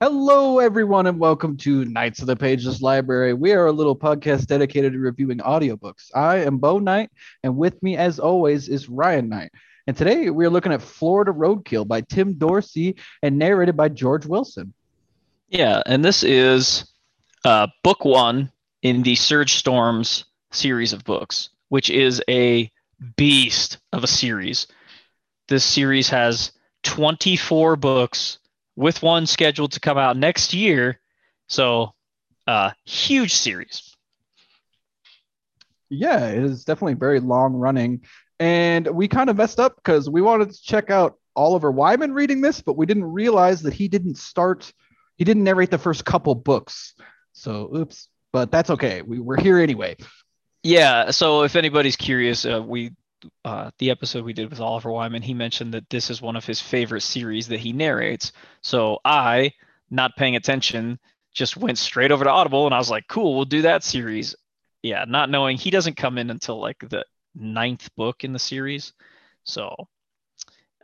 Hello, everyone, and welcome to Knights of the Pages Library. We are a little podcast dedicated to reviewing audiobooks. I am Bo Knight, and with me, as always, is Ryan Knight. And today we are looking at Florida Roadkill by Tim Dorsey and narrated by George Wilson. Yeah, and this is uh, book one in the Serge Storms series of books, which is a beast of a series. This series has 24 books with one scheduled to come out next year. So, uh, huge series. Yeah, it is definitely very long running. And we kind of messed up because we wanted to check out Oliver Wyman reading this, but we didn't realize that he didn't start, he didn't narrate the first couple books. So, oops, but that's okay. We, we're here anyway. Yeah. So, if anybody's curious, uh, we uh, the episode we did with Oliver Wyman, he mentioned that this is one of his favorite series that he narrates. So I, not paying attention, just went straight over to Audible and I was like, cool, we'll do that series. Yeah, not knowing he doesn't come in until like the ninth book in the series. So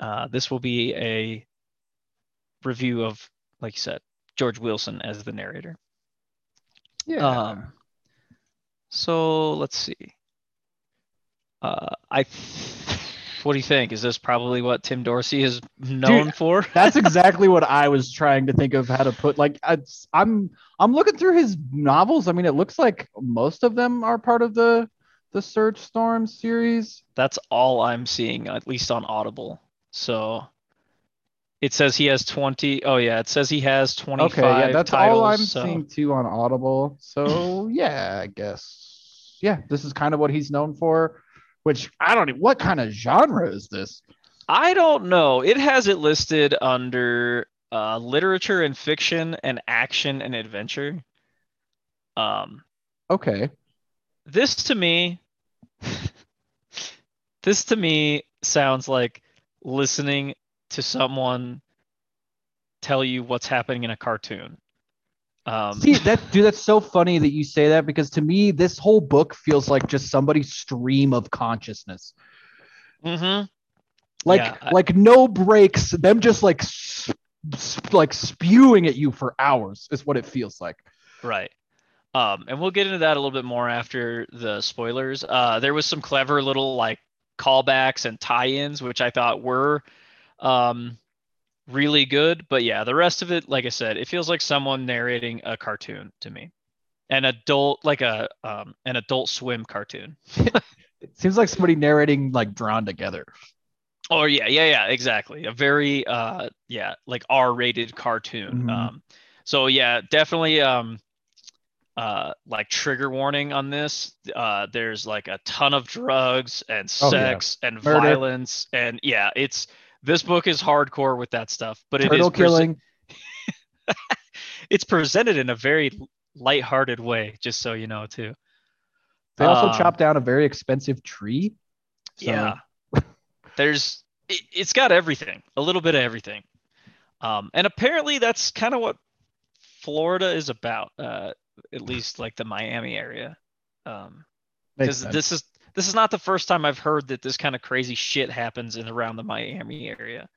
uh, this will be a review of, like you said, George Wilson as the narrator. Yeah. Um, so let's see. Uh, I. What do you think? Is this probably what Tim Dorsey is known Dude, for? that's exactly what I was trying to think of how to put. Like, I'm I'm looking through his novels. I mean, it looks like most of them are part of the the Serge Storm series. That's all I'm seeing, at least on Audible. So it says he has 20. Oh yeah, it says he has 25. Okay, yeah, that's titles, all I'm so. seeing too on Audible. So yeah, I guess yeah, this is kind of what he's known for. Which I don't know what kind of genre is this. I don't know. It has it listed under uh, literature and fiction and action and adventure. Um, Okay, this to me, this to me sounds like listening to someone tell you what's happening in a cartoon. Um, see that dude. That's so funny that you say that because to me, this whole book feels like just somebody's stream of consciousness. mhm. like Yeah, I- like no breaks them just like s- s- like spewing at you for hours is what it feels like Right. Um, and we'll get into that a little bit more after the spoilers. Uh, there was some clever little like callbacks and tie-ins, which I thought were um, really good. But yeah, the rest of it, like I said, it feels like someone narrating a cartoon to me, an adult like a um, an Adult Swim cartoon. it seems like somebody narrating like drawn together Oh yeah, yeah, yeah, exactly. A very uh, yeah, like R-rated cartoon. Mhm. Um, so yeah, definitely um uh like trigger warning on this uh there's like a ton of drugs and Oh, yeah. sex and Murder. violence and yeah it's this book is hardcore with that stuff but it turtle is prese- killing. It's presented in a very lighthearted way just so you know too. They also Um, chopped down a very expensive tree. So, yeah. there's it, it's got everything a little bit of everything. Um and apparently that's kind of what florida is about uh at least like the miami area. Um because this is this is not the first time I've heard that this kind of crazy shit happens in around the Miami area.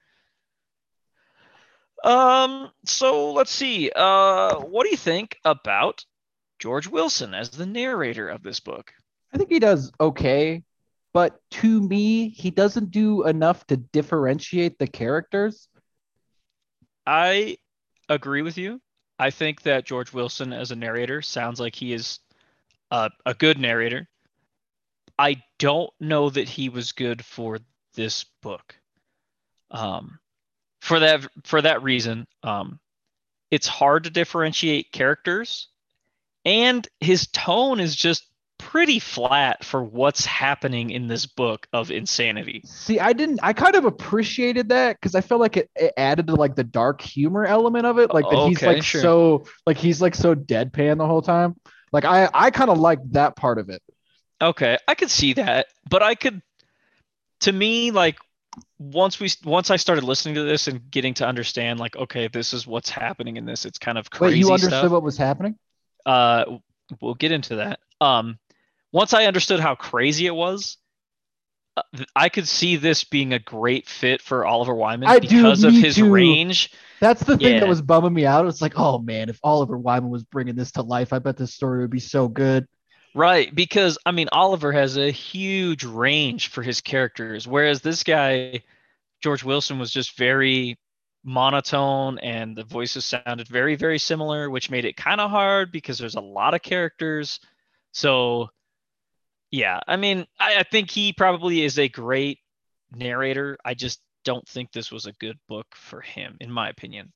Um, so let's see. Uh, what do you think about George Wilson as the narrator of this book? i think he does okay but to me he doesn't do enough to differentiate the characters I agree with you. I think that George Wilson as a narrator sounds like he is a, a good narrator. I don't know that he was good for this book. Um, for that for that reason, um, it's hard to differentiate characters, and his tone is just pretty flat for what's happening in this book of insanity. see i didn't i kind of appreciated that because i felt like it, it added to like the dark humor element of it like that he's like sure. so like he's like so deadpan the whole time like i i kind of like that part of it Okay, I could see that, but I could to me like once we once I started listening to this and getting to understand like okay, this is what's happening in this. It's kind of Wait, crazy you understood stuff. what was happening? uh we'll get into that. Um once I understood how crazy it was, uh, I could see this being a great fit for Oliver Wyman I do, because of his too. range. That's the thing Yeah. that was bumming me out. It's like, oh man, if Oliver Wyman was bringing this to life, I bet this story would be so good. Right, because I mean Oliver has a huge range for his characters, whereas this guy, George Wilson, was just very monotone and the voices sounded very, very similar, which made it kind of hard because there's a lot of characters. So yeah, I mean, I, I think he probably is a great narrator. I just don't think this was a good book for him, in my opinion.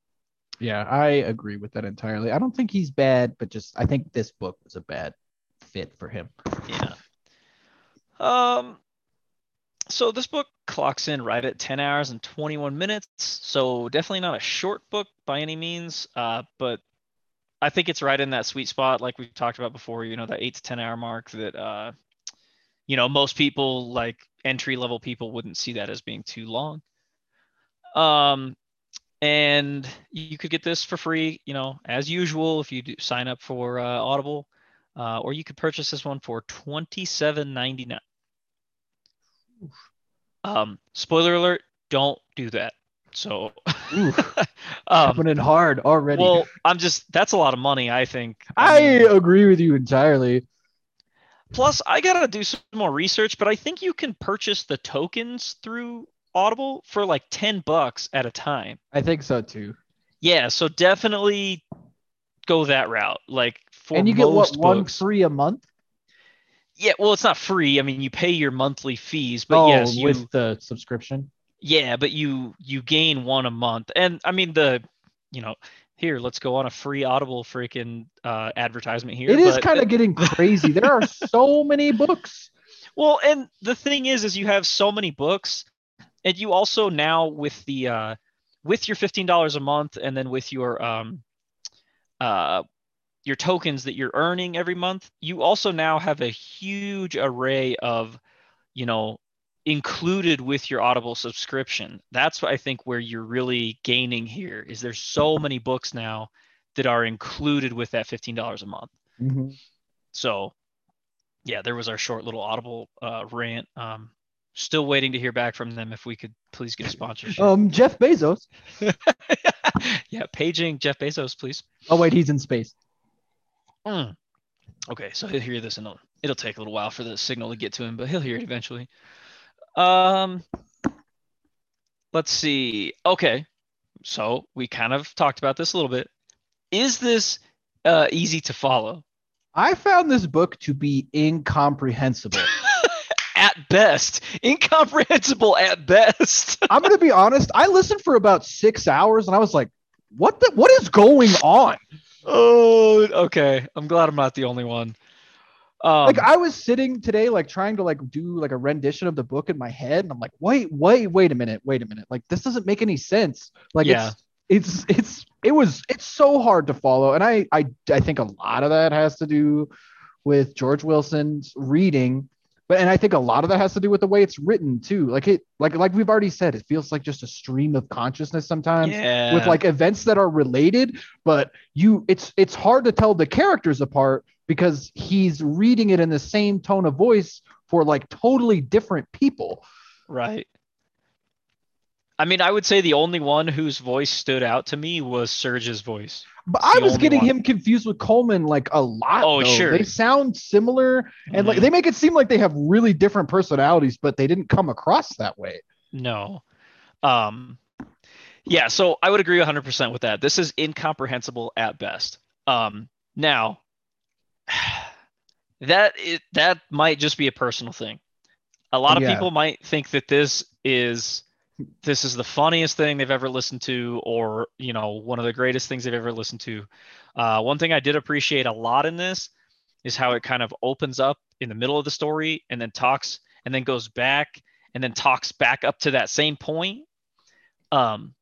Yeah, I agree with that entirely. I don't think he's bad, but just I think this book was a bad fit for him. Yeah. Um so this book clocks in right at 10 hours and 21 minutes. So definitely not a short book by any means, uh, but I think it's right in that sweet spot like we talked about before, you know, that 8 to 10 hour mark that uh you know, most people like entry level people wouldn't see that as being too long. Um and you could get this for free, you know, as usual if you do sign up for uh, Audible uh, or you could purchase this one for twenty-seven ninety-nine. Um, spoiler alert: don't do that. So, Oof, um, coming in hard already. well, I'm just that's a lot of money. I think. I mean, agree with you entirely. plus, I gotta do some more research, but I think you can purchase the tokens through Audible for like ten bucks at a time. I think so too. Yeah, so definitely go that route. Like and you get what one books. free a month? Yeah, well, it's not free. I mean, you pay your monthly fees, but oh, yes, you with the subscription. Yeah, but you you gain one a month, and I mean the, you know, here let's go on a free Audible freaking uh, advertisement here. It is kind of getting crazy. there are so many books. well, and the thing is, is you have so many books, and you also now with the uh, with your fifteen dollars a month, and then with your um, uh, your tokens that you're earning every month, you also now have a huge array of, you know, included with your Audible subscription. That's what I think where you're really gaining here is there's so many books now that are included with that $15 a month. Mhm. So yeah, there was our short little Audible uh, rant. Um, still waiting to hear back from them if we could please get a sponsorship. Um, Jeff Bezos. yeah, paging Jeff Bezos, please. Oh wait, he's in space. Mm. Okay, so he'll hear this and it'll, it'll take a little while for the signal to get to him, but he'll hear it eventually. Um, let's see. Okay, so we kind of talked about this a little bit. Is this uh, easy to follow? I found this book to be incomprehensible. At best, incomprehensible at best. I'm gonna be honest. I listened for about six hours, and I was like, "What the? What is going on?" Oh, okay. I'm glad I'm not the only one. Um, like I was sitting today, like trying to like do like a rendition of the book in my head, and I'm like, "Wait, wait, wait a minute, wait a minute! Like this doesn't make any sense." Like Yeah. it's it's it's it was it's so hard to follow, and I I I think a lot of that has to do with George Wilson's reading. But and I think a lot of that has to do with the way it's written too. Like it, like like we've already said, it feels like just a stream of consciousness sometimes. yeah. with like events that are related but you it's it's hard to tell the characters apart because he's reading it in the same tone of voice for like totally different people Right. I mean, I would say the only one whose voice stood out to me was Serge's voice. but i was getting one. him confused with coleman like a lot Oh, though. sure. they sound similar and like Mhm. they make it seem like they have really different personalities but they didn't come across that way No. Um yeah, so I would agree 100% with that. This is incomprehensible at best. Um now that it, that might just be a personal thing. A lot of Yeah. people might think that this is this is the funniest thing they've ever listened to or, you know, one of the greatest things they've ever listened to. Uh one thing I did appreciate a lot in this is how it kind of opens up in the middle of the story and then talks and then goes back and then talks back up to that same point. Um,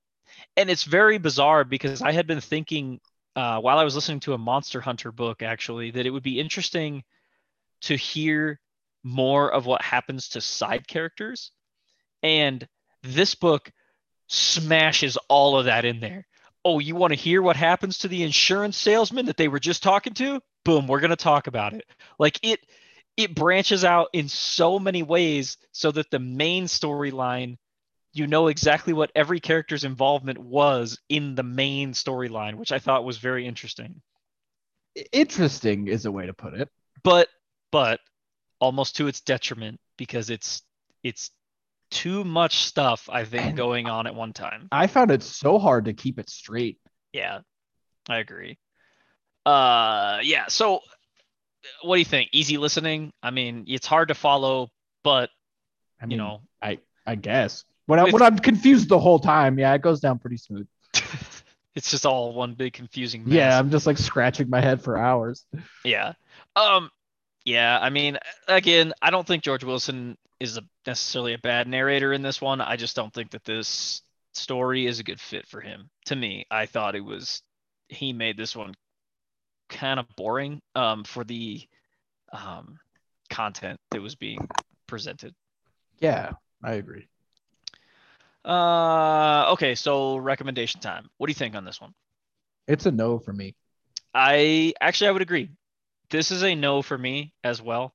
and it's very bizarre because I had been thinking uh, while I was listening to a Monster Hunter book, actually, that it would be interesting to hear more of what happens to side characters. And this book smashes all of that in there. Oh, you want to hear what happens to the insurance salesman that they were just talking to? Boom, we're going to talk about it. Like it it branches out in so many ways so that the main storyline you know exactly what every character's involvement was in the main storyline which i thought was very interesting Interesting is a way to put it. but but almost to its detriment because it's it's too much stuff i think And- going on at one time I found it so hard to keep it straight. yeah i agree uh yeah so what do you think easy listening i mean it's hard to follow but I mean, you know I I guess when I when I'm confused the whole time, yeah, it goes down pretty smooth. it's just all one big confusing mess. Yeah, I'm just like scratching my head for hours. Yeah. Um yeah, I mean again, I don't think George Wilson is a necessarily a bad narrator in this one. I just don't think that this story is a good fit for him. To me, I thought it was he made this one kind of boring um for the um content that was being presented. Yeah, I agree. Uh okay, so recommendation time. What do you think on this one? It's a no for me. I actually I would agree. This is a no for me as well.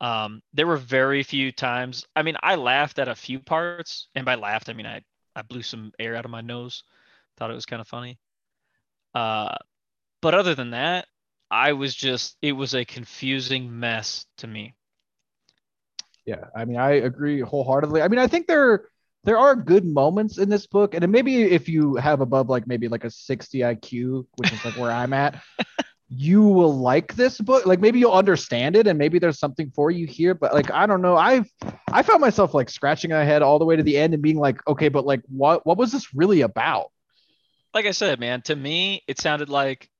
Um, there were very few times. I mean, I laughed at a few parts, and by laughed I mean I I blew some air out of my nose. Thought it was kind of funny. Uh, but other than that, I was just it was a confusing mess to me. Yeah, I mean, I agree wholeheartedly. I mean, I think there there are good moments in this book, and maybe if you have above like maybe like a 60 IQ, which is like where I'm at, you will like this book. Like maybe you'll understand it, and maybe there's something for you here. But like I don't know, I've I found myself like scratching my head all the way to the end and being like, okay, but like what what was this really about? Like I said, man, to me it sounded like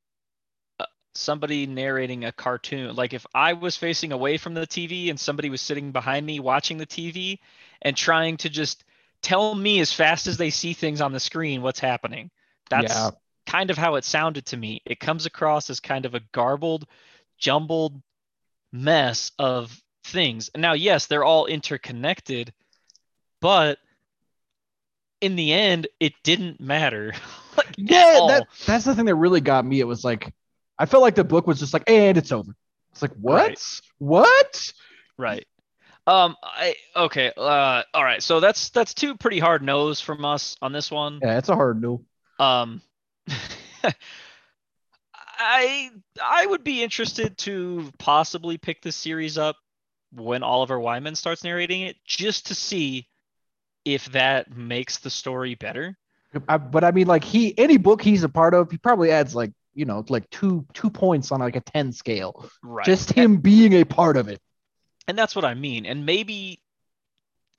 uh, somebody narrating a cartoon. Like if I was facing away from the TV and somebody was sitting behind me watching the TV and trying to just tell me as fast as they see things on the screen what's happening. That's Yeah. Kind of how it sounded to me. It comes across as kind of a garbled, jumbled mess of things. Now, yes, they're all interconnected, but in the end, it didn't matter. like, Yeah, that, that's the thing that really got me. It was like I felt like the book was just like, and it's over. It's like what? Right. What? Right. Um. I okay. Uh. All right. So that's that's two pretty hard no's from us on this one. Yeah, it's a hard no. Um. I I would be interested to possibly pick this series up when Oliver Wyman starts narrating it, just to see if that makes the story better. I, but I mean, like he any book he's a part of, he probably adds like you know like two two points on like a ten scale. Right. Just him being a part of it. and that's what I mean. And maybe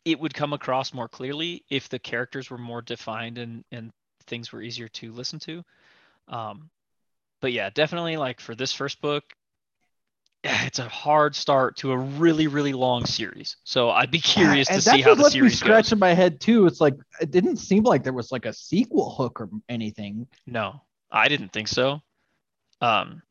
it would come across more clearly if the characters were more defined and and things were easier to listen to. Um, but yeah, definitely like for this first book, it's a hard start to a really really long series. So I'd be curious to see how the series goes. scratching my head too. It's like it didn't seem like there was like a sequel hook or anything. No, I didn't think so. Um,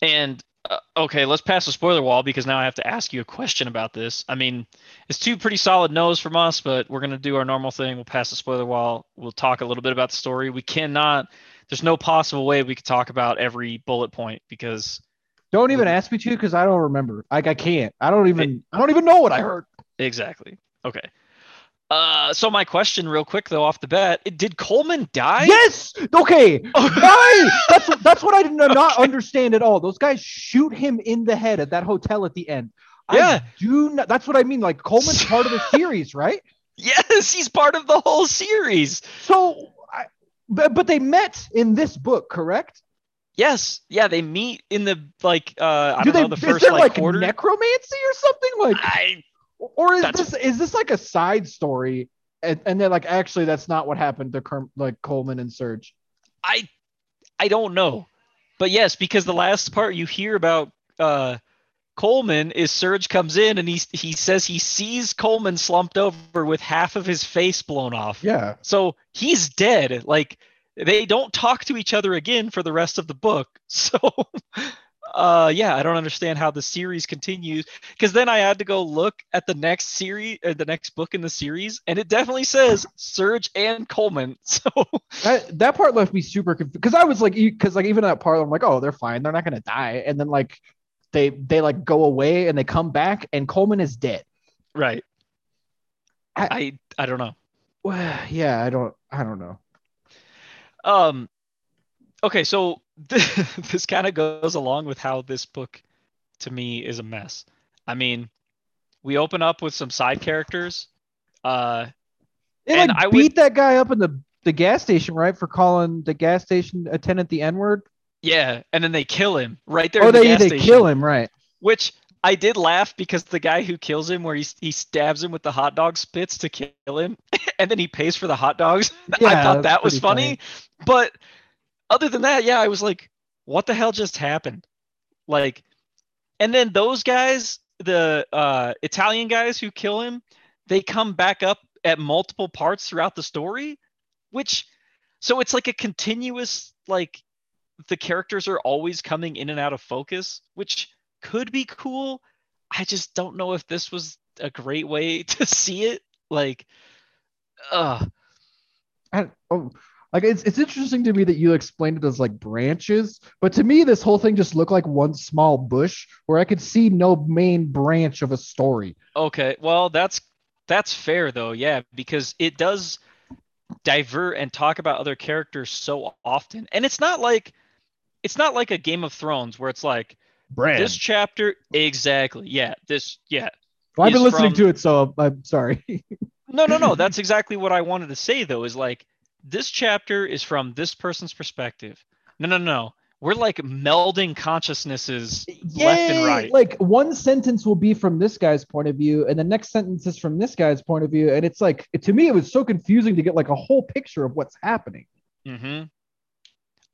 and uh, okay, let's pass the spoiler wall because now I have to ask you a question about this. I mean, it's two pretty solid no's from us, but we're gonna do our normal thing. We'll pass the spoiler wall. We'll talk a little bit about the story. We cannot. There's no possible way we could talk about every bullet point because Don't even ask me to because I don't remember. Like I can't. I don't even. I don't even know what I heard. exactly. Okay. Uh, so my question, real quick though, off the bat, did Coleman die? Yes. Okay. Why? That's that's what I did not understand at all. Those guys shoot him in the head at that hotel at the end. Yeah. I do not. That's what I mean. Like Coleman's part of the series, right? Yes, he's part of the whole series. So, I, but but they met in this book, correct? Yes, yeah, they meet in the like uh I do don't they? know the is first there like, like quarter. necromancy or something like? I or is that's- this is this like a side story? And, and then like actually that's not what happened to Kerm, like Coleman and Serge. I I don't know. But yes, because the last part you hear about uh Coleman is Serge comes in and he he says he sees Coleman slumped over with half of his face blown off. Yeah. So he's dead. Like they don't talk to each other again for the rest of the book. So uh yeah, I don't understand how the series continues because then I had to go look at the next series or the next book in the series and it definitely says Serge and Coleman. So That that part left me super confused because I was like, because like even that part, I'm like, oh, they're fine, they're not gonna die, and then like they they like go away and they come back and Coleman is dead. Right. I- I I don't know. Well, yeah, I don't I don't know. Um, okay, so this kind of goes along with how this book, to me, is a mess. I mean, we open up with some side characters. Uh, They And like I would- beat that guy up in the the gas station, right, for calling the gas station attendant the N word. yeah, and then they kill him right there. Oh, in the they they station, kill him, right? Which I did laugh because the guy who kills him, where he he stabs him with the hot dog spits to kill him, and then he pays for the hot dogs. I thought that was pretty funny. But other than that, yeah, I was like, what the hell just happened? Like, and then those guys, the uh, Italian guys who kill him, they come back up at multiple parts throughout the story, which, so it's like a continuous, like, the characters are always coming in and out of focus, which could be cool. I just don't know if this was a great way to see it. Like, uh, I, oh, like it's it's interesting to me that you explained it as like branches, but to me this whole thing just looked like one small bush where I could see no main branch of a story. Okay, well that's that's fair though, yeah, because it does divert and talk about other characters so often. And it's not like it's not like a Game of Thrones where it's like Brand. this chapter exactly. Yeah, this yeah. Well, I've been listening from- to it, so I'm sorry. No, no, no, that's exactly what I wanted to say though is like this chapter is from this person's perspective. No, no, no. We're like melding consciousnesses left and right. Like one sentence will be from this guy's point of view, and the next sentence is from this guy's point of view, and it's like to me it was so confusing to get like a whole picture of what's happening. Mm-hmm.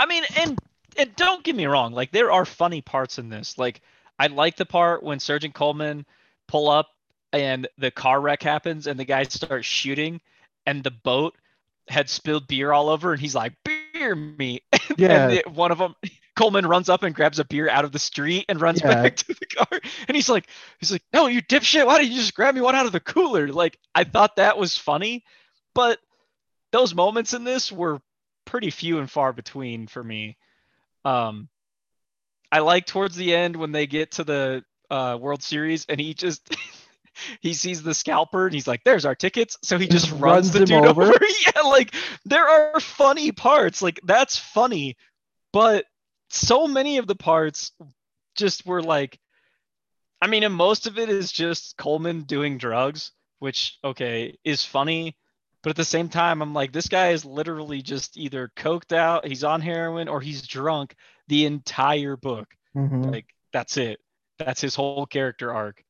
I mean, and and don't get me wrong, like there are funny parts in this. Like I like the part when Sergeant Coleman pull up and the car wreck happens and the guy starts shooting and the boat had spilled beer all over and he's like beer me. Yeah, And the- one of them Coleman runs up and grabs a beer out of the street and runs Yeah. back to the car. And he's like, he's like, no, you dipshit. Why didn't you just grab me one out of the cooler? Like, I thought that was funny, but those moments in this were pretty few and far between for me. Um, I like towards the end when they get to the uh, World Series and he just he sees the scalper and he's like, "There's our tickets." So he just runs, runs the dude over. over. yeah, like there are funny parts. Like that's funny, but so many of the parts just were like, I mean, and most of it is just Coleman doing drugs, which okay is funny. But at the same time, I'm like, this guy is literally just either coked out, he's on heroin, or he's drunk the entire book. Mhm. Like that's it. That's his whole character arc.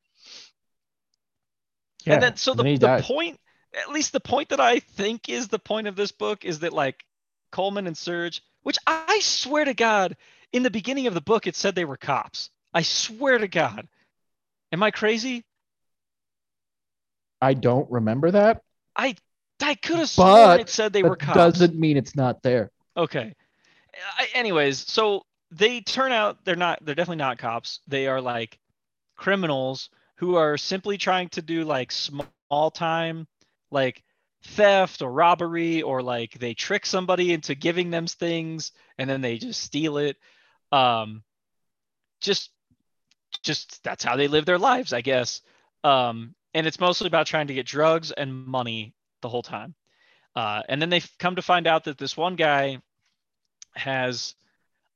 Yeah, and then so the, then the point at least the point that i think is the point of this book is that like coleman and Serge which i swear to god in the beginning of the book it said they were cops i swear to god am i crazy I don't remember that. i i could have sworn it said they were cops doesn't mean it's not there. Okay. I, anyways, so they turn out they're not they're definitely not cops. They are like criminals who are simply trying to do like small time like theft or robbery or like they trick somebody into giving them things and then they just steal it. Um just just that's how they live their lives, I guess. Um and it's mostly about trying to get drugs and money the whole time. Uh, and then they come to find out that this one guy has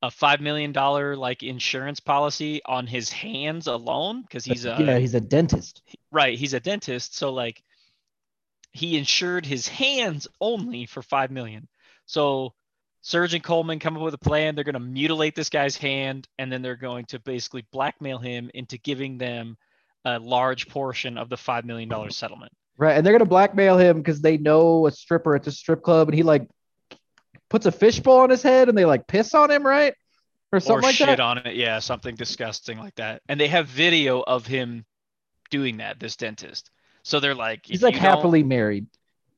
a five million dollar like insurance policy on his hands alone because he's a yeah, he's a dentist. right he's a dentist so like he insured his hands only for five million so Serge and Coleman come up with a plan. They're going to mutilate this guy's hand, and then they're going to basically blackmail him into giving them a large portion of the five million dollar settlement. Right, and they're gonna blackmail him because they know a stripper at the strip club, and he like puts a fishbowl on his head, and they like piss on him, right, or something or like shit that. on it. Yeah, something disgusting like that. And they have video of him doing that. This dentist. So they're like, He's like happily married.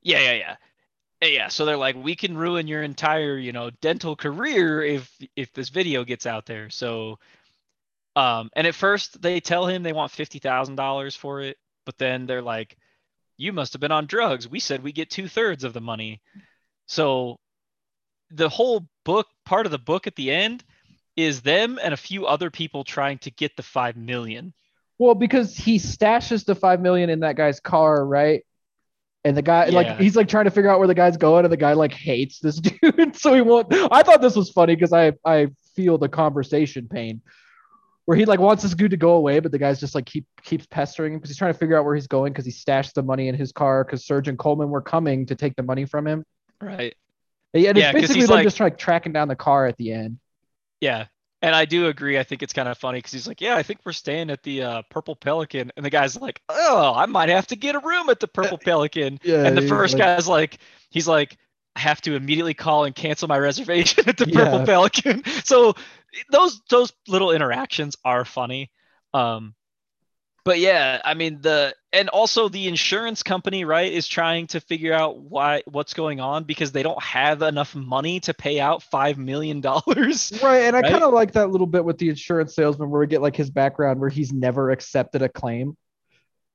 Yeah, yeah, yeah. Yeah, Yeah, so they're like, we can ruin your entire, you know, dental career if if this video gets out there. So, um, and at first they tell him they want fifty thousand dollars for it, but then they're like, you must have been on drugs. We said we get two thirds of the money. So, the whole book, part of the book at the end, is them and a few other people trying to get the five million. Well, because he stashes the five million in that guy's car, right? And the guy, Yeah. like, he's like trying to figure out where the guy's going, and the guy like hates this dude, so he won't. I thought this was funny because I I feel the conversation pain, where he like wants this dude to go away, but the guy's just like keep keeps pestering him because he's trying to figure out where he's going because he stashed the money in his car because Surgeon Coleman were coming to take the money from him. Right. Yeah, and it's basically them like- just like tracking down the car at the end. Yeah. And I do agree. I think it's kind of funny because he's like, "Yeah, I think we're staying at the uh, Purple Pelican," and the guy's like, "Oh, I might have to get a room at the Purple Pelican." Yeah, and the first like- guy's like, he's like, "I have to immediately call and cancel my reservation at the Yeah. Purple Pelican." So those those little interactions are funny. Um, but yeah, I mean the and also the insurance company, right, is trying to figure out why what's going on because they don't have enough money to pay out five million dollars. Right, and I Right? kind of like that little bit with the insurance salesman where we get like his background where he's never accepted a claim,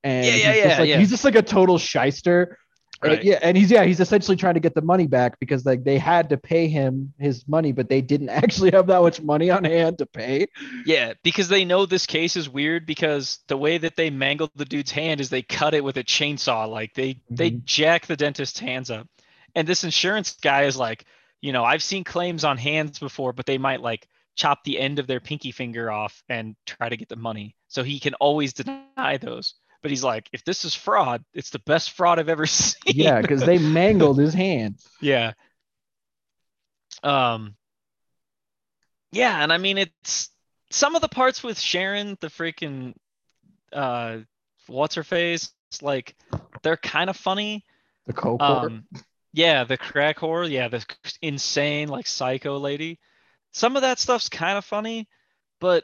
and Yeah, yeah, he's just yeah, like yeah. he's just like a total shyster. And- Right. yeah, and he's yeah he's essentially trying to get the money back because like they had to pay him his money, but they didn't actually have that much money on hand to pay. Yeah, because they know this case is weird because the way that they mangled the dude's hand is they cut it with a chainsaw. Like they they Mhm. jack the dentist's hands up. And this insurance guy is like, you know, I've seen claims on hands before, but they might like chop the end of their pinky finger off and try to get the money. So he can always deny those. But he's like, if this is fraud, it's the best fraud I've ever seen. Yeah, because they mangled his hand. Yeah. Um Yeah, and I mean it's some of the parts with Sharon, the freaking uh what's her face, like they're kind of funny. The coke. Um yeah, the crack whore, yeah, the insane like psycho lady. Some of that stuff's kind of funny, but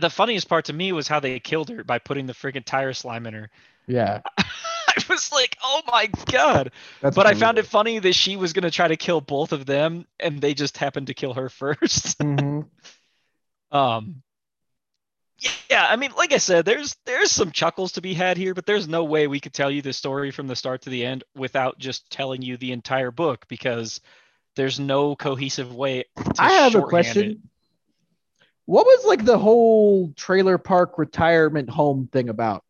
the funniest part to me was how they killed her by putting the freaking tire slime in her. yeah, I was like, "Oh my god!" that's But I found it funny that she was gonna try to kill both of them, and they just happened to kill her first. hmm um, yeah, I mean, like I said, there's there's some chuckles to be had here, but there's no way we could tell you the story from the start to the end without just telling you the entire book because there's no cohesive way. To I have a question. it. What was like the whole trailer park retirement home thing about?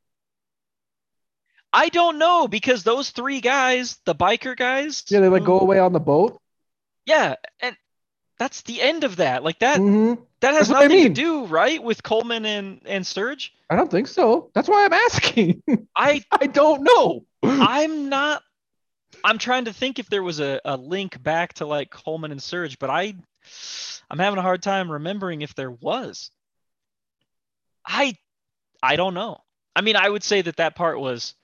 I don't know because those three guys, the biker guys, Yeah, they like go away on the boat. Yeah, and that's the end of that. Like that hmm that has That's what I nothing to do right with Coleman and and Serge. I don't think so. That's why I'm asking. I I don't know. I'm not. I'm trying to think if there was a, a link back to like Coleman and Serge, but I I'm having a hard time remembering if there was. I I don't know. I mean, I would say that that part was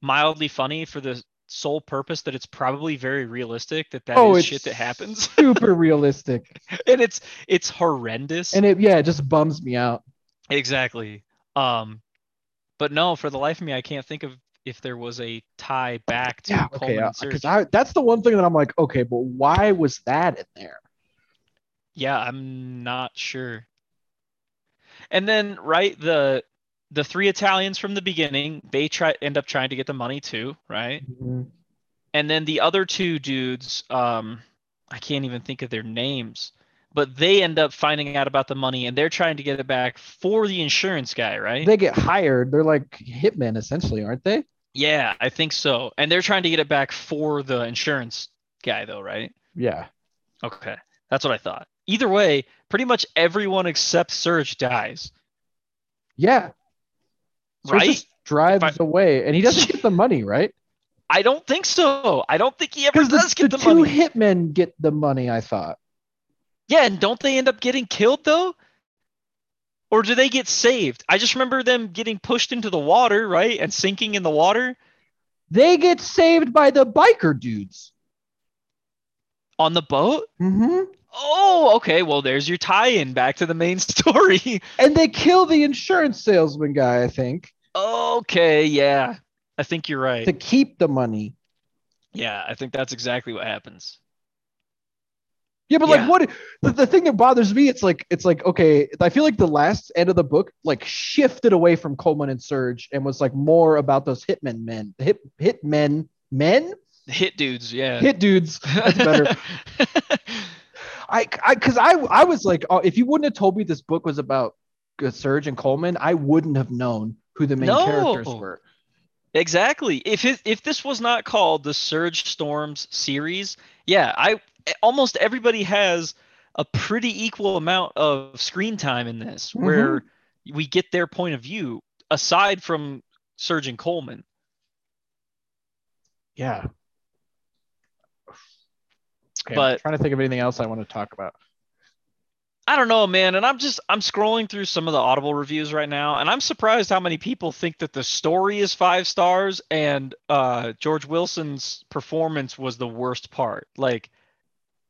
mildly funny for the sole purpose that it's probably very realistic that that is oh, it's shit that happens, super realistic, and it's it's horrendous. and it yeah, it just bums me out. Exactly. Um, but no, for the life of me, I can't think of if there was a tie back to Yeah, okay, because I that's the one thing that I'm like, okay, but why was that in there? Yeah, I'm not sure. And then right the the three Italians from the beginning, they try end up trying to get the money too, right? And then the other two dudes, um, I can't even think of their names, but they end up finding out about the money and they're trying to get it back for the insurance guy, right? They get hired. They're like hitmen essentially, aren't they? yeah, I think so. And they're trying to get it back for the insurance guy though, right? Yeah. Okay. That's what I thought. Either way, pretty much everyone except Serge dies. Yeah. He Right? just drives If away, and he doesn't get the money, right? I don't think so. I don't think he ever does the, get the money. the, two money. hitmen get the money. I thought. Yeah, and don't they end up getting killed though? Or do they get saved? I just remember them getting pushed into the water, right? And sinking in the water They get saved by the biker dudes. on the boat. Mm-hmm. Oh, okay. Well, there's your tie-in back to the main story. And they kill the insurance salesman guy, I think, okay, yeah. I think you're right. to keep the money. Yeah, I think that's exactly what happens. Yeah, but Yeah. like what the, the thing that bothers me, it's like it's like, okay, I feel like the last end of the book like shifted away from Coleman and Serge and was like more about those hitmen men. Hit hitmen men? Hit dudes, yeah. Hit dudes. That's better. I, I, because I, I was like, oh, if you wouldn't have told me this book was about Serge and Coleman, I wouldn't have known who the main No. characters were. Exactly. If it, if this was not called the Serge Storms series, yeah, I almost everybody has a pretty equal amount of screen time in this, Mm-hmm. where we get their point of view aside from Serge and Coleman. Yeah. Okay, I'm But- trying to think of anything else I want to talk about. I don't know, man. And I'm just I'm scrolling through some of the Audible reviews right now, and I'm surprised how many people think that the story is five stars and uh, George Wilson's performance was the worst part. Like,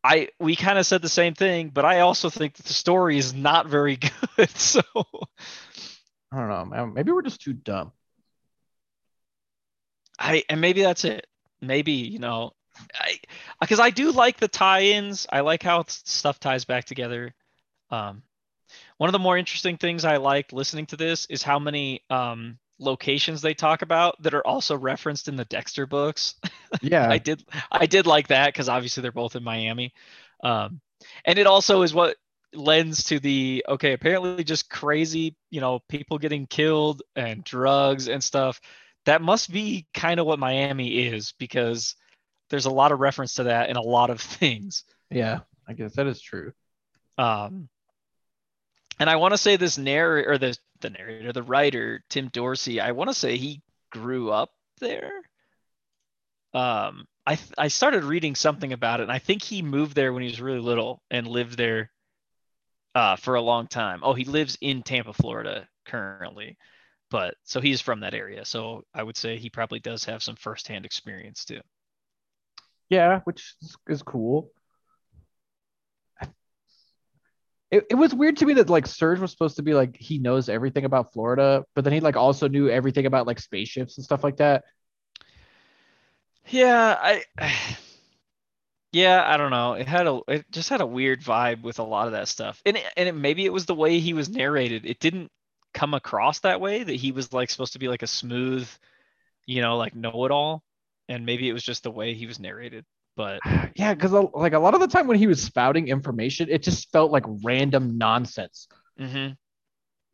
I we kind of said the same thing, but I also think that the story is not very good. So I don't know. man. Maybe we're just too dumb. I and maybe that's it. Maybe you know, because I do like the tie-ins. I like how stuff ties back together. Um, one of the more interesting things I liked listening to this is how many um locations they talk about that are also referenced in the Dexter books. Yeah. I did I did like that because obviously they're both in Miami. Um, and it also is what lends to the okay, apparently just crazy, you know, people getting killed and drugs and stuff. That must be kind of what Miami is because there's a lot of reference to that in a lot of things. yeah. I guess that is true. Um, and I want to say this narrator or the the narrator, the writer Tim Dorsey. I want to say he grew up there. Um, I th- I started reading something about it, and I think he moved there when he was really little and lived there uh, for a long time. Oh, he lives in Tampa, Florida currently, but so he's from that area. So I would say he probably does have some firsthand experience too. Yeah, which is, cool. It, it was weird to me that like Serge was supposed to be like he knows everything about Florida, but then he like also knew everything about like spaceships and stuff like that. Yeah, I Yeah, I don't know. It had a it just had a weird vibe with a lot of that stuff. And it, and it, maybe it was the way he was narrated. It didn't come across that way that he was like supposed to be like a smooth, you know, like know-it-all. And maybe it was just the way he was narrated. But Yeah, because like a lot of the time when he was spouting information, it just felt like random nonsense. mhm.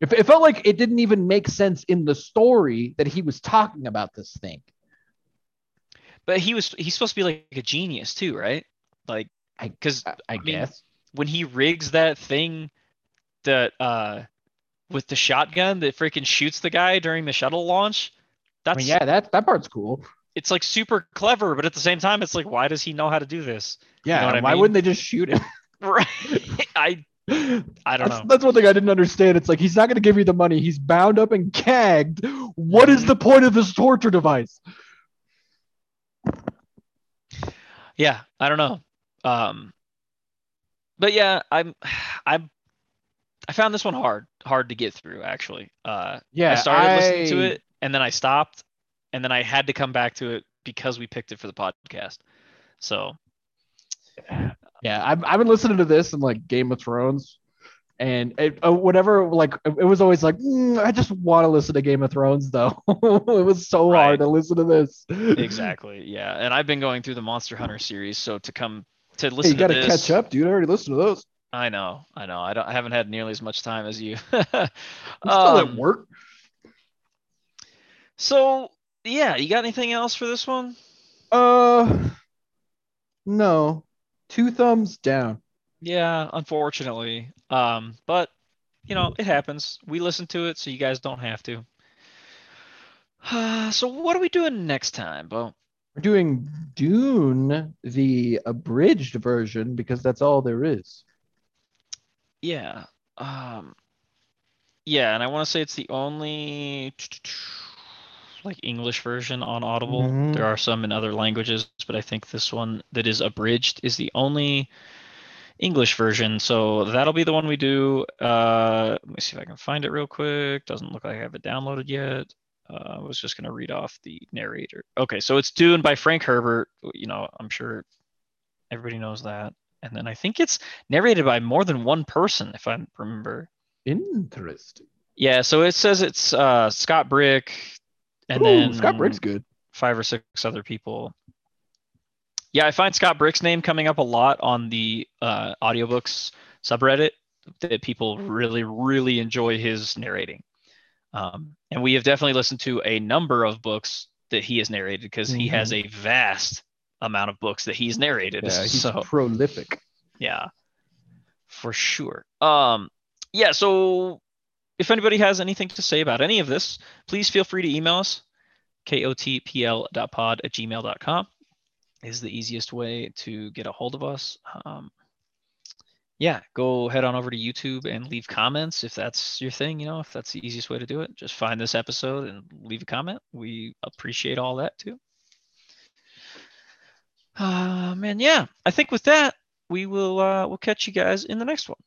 It, it felt like it didn't even make sense in the story that he was talking about this thing. but he was he's supposed to be like a genius too, right? Like I- cuz I, I mean, guess. when he rigs that thing that uh with the shotgun that freaking shoots the guy during the shuttle launch, I that's mean, yeah, that that part's cool. It's like super clever, but at the same time, it's like, why does he know how to do this? Yeah, know what I why mean? wouldn't they just shoot him? Right. I I don't that's, know. That's one thing I didn't understand. It's like he's not going to give you the money. He's bound up and gagged. What is the point of this torture device? Yeah, I don't know. Um, but yeah, I'm I'm I found this one hard hard to get through actually. Uh, Yeah, I started listening to it and then I stopped and then I had to come back to it because we picked it for the podcast. So Yeah, I've, I've been listening to this and like Game of Thrones, and it, uh, whatever. Like it was always like "Mm, I just want to listen to Game of Thrones though. it was so Right. hard to listen to this. exactly, yeah. And I've been going through the Monster Hunter series, so to come to Hey, listen you got to to this, catch up, dude. I already listened to those. I know, I know. I don't I haven't had nearly as much time as you. Still at Um, work. So yeah, you got anything else for this one? Uh, no. Two thumbs down. Yeah, unfortunately. Um, but you know, it happens. We listen to it, so you guys don't have to. Uh, so what are we doing next time, Bo? We're doing Dune, the abridged version, because that's all there is. Yeah. Um, yeah, and I want to say it's the only like English version on Audible. Mhm. There are some in other languages, but I think this one that is abridged is the only English version. So that'll be the one we do. Uh, let me see if I can find it real quick. Doesn't look like I have it downloaded yet. Uh, I was just gonna read off the narrator. Okay, so it's Dune by Frank Herbert. You know, I'm sure everybody knows that. And then I think it's narrated by more than one person, if I remember. Interesting. Yeah, so it says it's uh, Scott Brick, and Ooh, then Scott Brick's good. five or six other people. Yeah, I find Scott Brick's name coming up a lot on the uh, audiobooks subreddit that people really, really enjoy his narrating. Um, and we have definitely listened to a number of books that he has narrated because he has a vast amount of books that he's narrated. Yeah, he's so prolific. yeah, for sure. Um, yeah. So if anybody has anything to say about any of this, please feel free to email us. kotpl.pod at gmail.com is the easiest way to get a hold of us. Um, yeah, go head on over to YouTube and leave comments if that's your thing. You know, if that's the easiest way to do it, just find this episode and leave a comment. We appreciate all that too. Um, and yeah, I think with that, we will uh, we'll catch you guys in the next one.